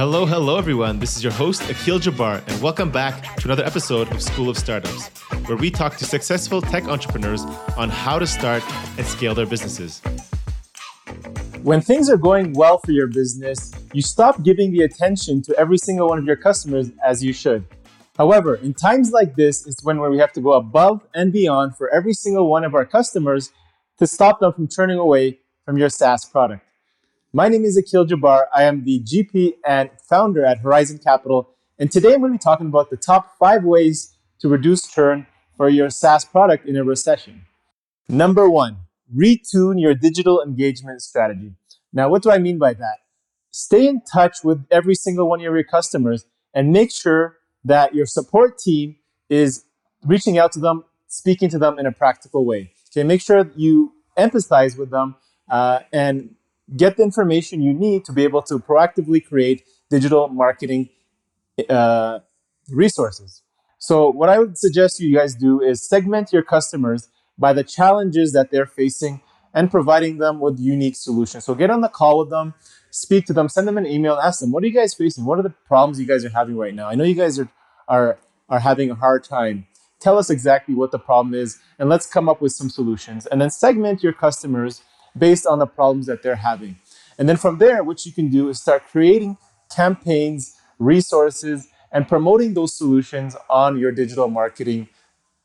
Hello, hello, everyone. This is your host, Akeel Jabbar, and welcome back to another episode of School of Startups, where we talk to successful tech entrepreneurs on how to start and scale their businesses. When things are going well for your business, you stop giving the attention to every single one of your customers as you should. However, in times like this, it's when we have to go above and beyond for every single one of our customers to stop them from turning away from your SaaS product. My name is Akeel Jabbar. I am the GP and founder at Horizon Capital. And today I'm going to be talking about the top five ways to reduce churn for your SaaS product in a recession. Number one, retune your digital engagement strategy. Now, what do I mean by that? Stay in touch with every single one of your customers and make sure that your support team is reaching out to them, speaking to them in a practical way. Okay, make sure you empathize with them uh, and get the information you need to be able to proactively create digital marketing uh, resources. So, what I would suggest you guys do is segment your customers by the challenges that they're facing and providing them with unique solutions. So get on the call with them, speak to them, send them an email, ask them, what are you guys facing? What are the problems you guys are having right now? I know you guys are are are having a hard time. Tell us exactly what the problem is, and let's come up with some solutions. And then segment your customers based on the problems that they're having. And then from there, what you can do is start creating campaigns, resources, and promoting those solutions on your digital marketing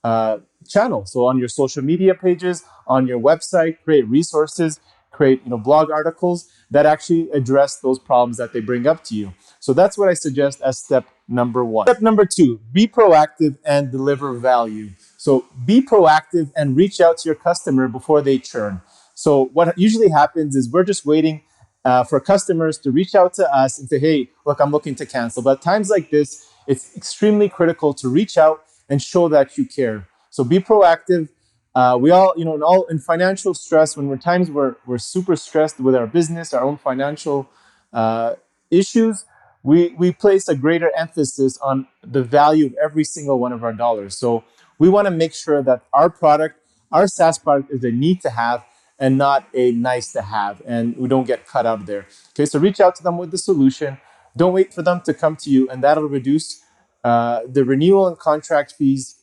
uh, channel. So on your social media pages, on your website, create resources, create you know blog articles that actually address those problems that they bring up to you. So that's what I suggest as step number one. Step number two: be proactive and deliver value. So be proactive and reach out to your customer before they churn. So what usually happens is we're just waiting uh, for customers to reach out to us and say, "Hey, look, I'm looking to cancel." But at times like this, it's extremely critical to reach out and show that you care. So be proactive. Uh, we all, you know, in all in financial stress, when we're times we're we're super stressed with our business, our own financial uh, issues, we we place a greater emphasis on the value of every single one of our dollars. So we want to make sure that our product, our SaaS product, is a need to have and not a nice to have, and we don't get cut out there. Okay, so reach out to them with the solution. Don't wait for them to come to you, and that'll reduce uh, the renewal and contract fees.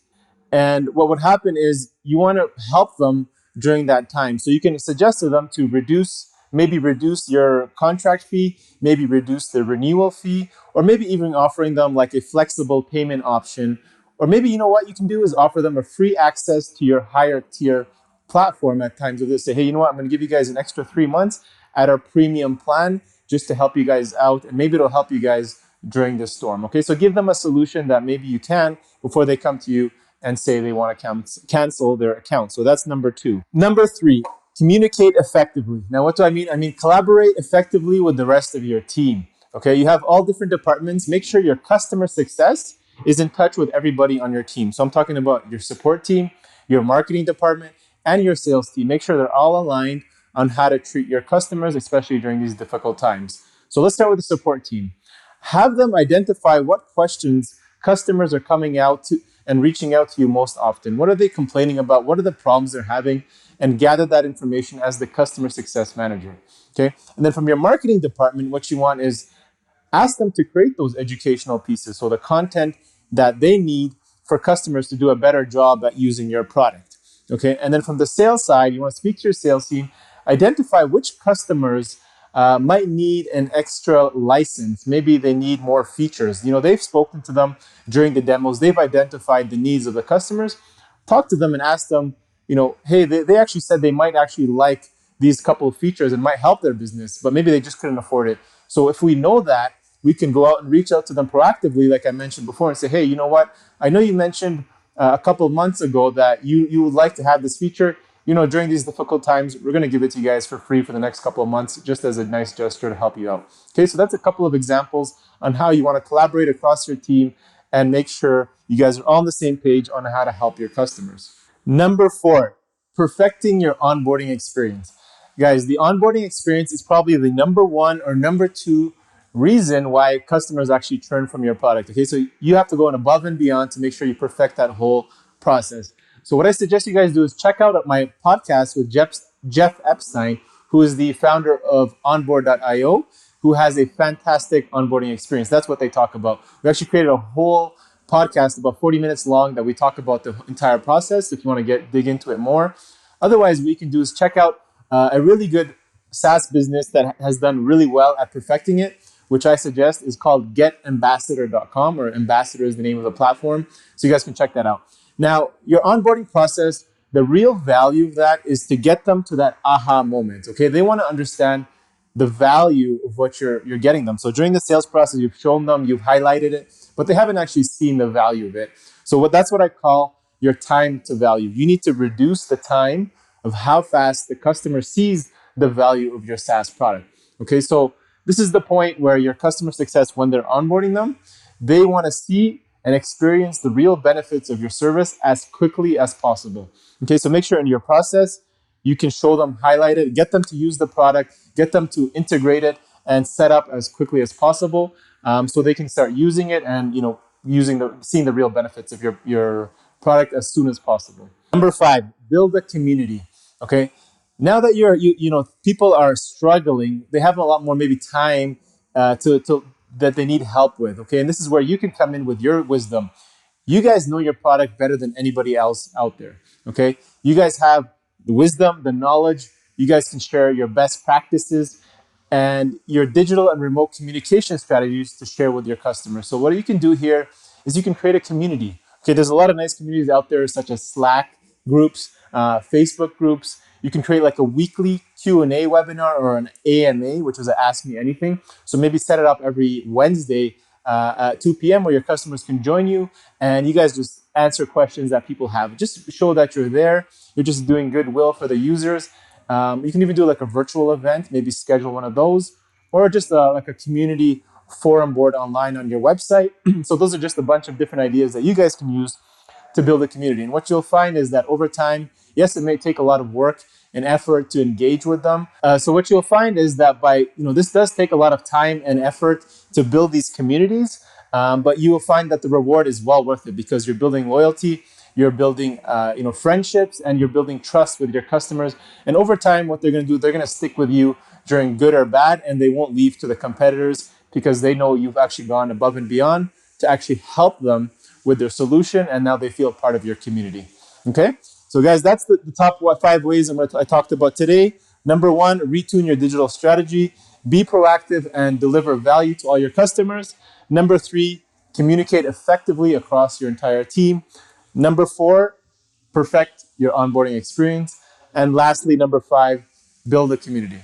And what would happen is you want to help them during that time. So you can suggest to them to reduce, maybe reduce your contract fee, maybe reduce the renewal fee, or maybe even offering them like a flexible payment option. Or maybe you know what you can do is offer them a free access to your higher tier platform at times of this. Say, hey, you know what? I'm going to give you guys an extra three months at our premium plan just to help you guys out, and maybe it'll help you guys during this storm. Okay, so give them a solution that maybe you can before they come to you and say they want to cancel their account. So that's number two. Number three, communicate effectively. Now, what do I mean? I mean, collaborate effectively with the rest of your team. Okay, you have all different departments. Make sure your customer success is in touch with everybody on your team. So I'm talking about your support team, your marketing department, and your sales team. Make sure they're all aligned on how to treat your customers, especially during these difficult times. So let's start with the support team have them identify what questions customers are coming out to and reaching out to you most often. What are they complaining about? What are the problems they're having? And gather that information as the customer success manager. Okay. And then from your marketing department, what you want is ask them to create those educational pieces. So the content that they need for customers to do a better job at using your product. Okay. And then from the sales side, you want to speak to your sales team, identify which customers uh, might need an extra license. Maybe they need more features. You know, they've spoken to them during the demos. They've identified the needs of the customers. Talk to them and ask them, you know, hey, they, they actually said they might actually like these couple of features and might help their business, but maybe they just couldn't afford it. So if we know that, we can go out and reach out to them proactively, like I mentioned before, and say, hey, you know what? I know you mentioned uh, a couple of months ago that you you would like to have this feature you know, during these difficult times, we're going to give it to you guys for free for the next couple of months, just as a nice gesture to help you out. Okay, so that's a couple of examples on how you want to collaborate across your team and make sure you guys are on the same page on how to help your customers. Number four, perfecting your onboarding experience. Guys, the onboarding experience is probably the number one or number two reason why customers actually turn from your product. Okay, so you have to go above and beyond to make sure you perfect that whole process. So what I suggest you guys do is check out my podcast with Jeff, Jeff Epstein, who is the founder of onboard.io. who has a fantastic onboarding experience. That's what they talk about. We actually created a whole podcast about 40 minutes long that we talk about the entire process if you want to get dig into it more. Otherwise, what you can do is check out uh, a really good SaaS business that has done really well at perfecting it, which I suggest is called getambassador.com or ambassador is the name of the platform. So you guys can check that out. Now, your onboarding process, the real value of that is to get them to that aha moment. Okay. They want to understand the value of what you're you're getting them. So during the sales process, you've shown them, you've highlighted it, but they haven't actually seen the value of it. So what that's what I call your time to value. You need to reduce the time of how fast the customer sees the value of your SaaS product. Okay, so this is the point where your customer success, when they're onboarding them, they want to see and experience the real benefits of your service as quickly as possible. Okay, so make sure in your process you can show them, highlight it, get them to use the product, get them to integrate it and set up as quickly as possible, um, so they can start using it and you know using the seeing the real benefits of your your product as soon as possible. Number five, build a community. Okay, now that you're you you know people are struggling, they have a lot more maybe time uh, to to that they need help with. Okay, and this is where you can come in with your wisdom. You guys know your product better than anybody else out there. Okay, you guys have the wisdom, the knowledge. You guys can share your best practices and your digital and remote communication strategies to share with your customers. So what you can do here is you can create a community. Okay, there's a lot of nice communities out there, such as Slack groups, uh, Facebook groups. You can create like a weekly Q and A webinar or an AMA, which is an Ask Me Anything. So maybe set it up every Wednesday uh, at 2 p.m. where your customers can join you and you guys just answer questions that people have. Just show that you're there. You're just doing goodwill for the users. Um, you can even do like a virtual event, maybe schedule one of those, or just uh, like a community forum board online on your website. so those are just a bunch of different ideas that you guys can use to build a community. And what you'll find is that over time, yes, it may take a lot of work and effort to engage with them. Uh, so what you'll find is that by you know this does take a lot of time and effort to build these communities, um, but you will find that the reward is well worth it because you're building loyalty, you're building uh, you know friendships, and you're building trust with your customers. And over time, what they're going to do, they're going to stick with you during good or bad, and they won't leave to the competitors because they know you've actually gone above and beyond to actually help them with their solution, and now they feel part of your community. Okay. So, guys, that's the, the top five ways I talked about today. Number one, retune your digital strategy, be proactive, and deliver value to all your customers. Number three, communicate effectively across your entire team. Number four, perfect your onboarding experience. And lastly, number five, build a community.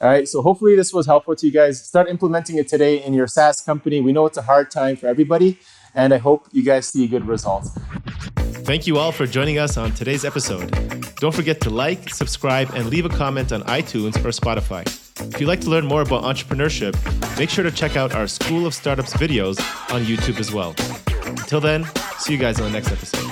All right, so hopefully this was helpful to you guys. Start implementing it today in your SaaS company. We know it's a hard time for everybody, and I hope you guys see good results. Thank you all for joining us on today's episode. Don't forget to like, subscribe, and leave a comment on iTunes or Spotify. If you'd like to learn more about entrepreneurship, make sure to check out our School of Startups videos on YouTube as well. Until then, see you guys on the next episode.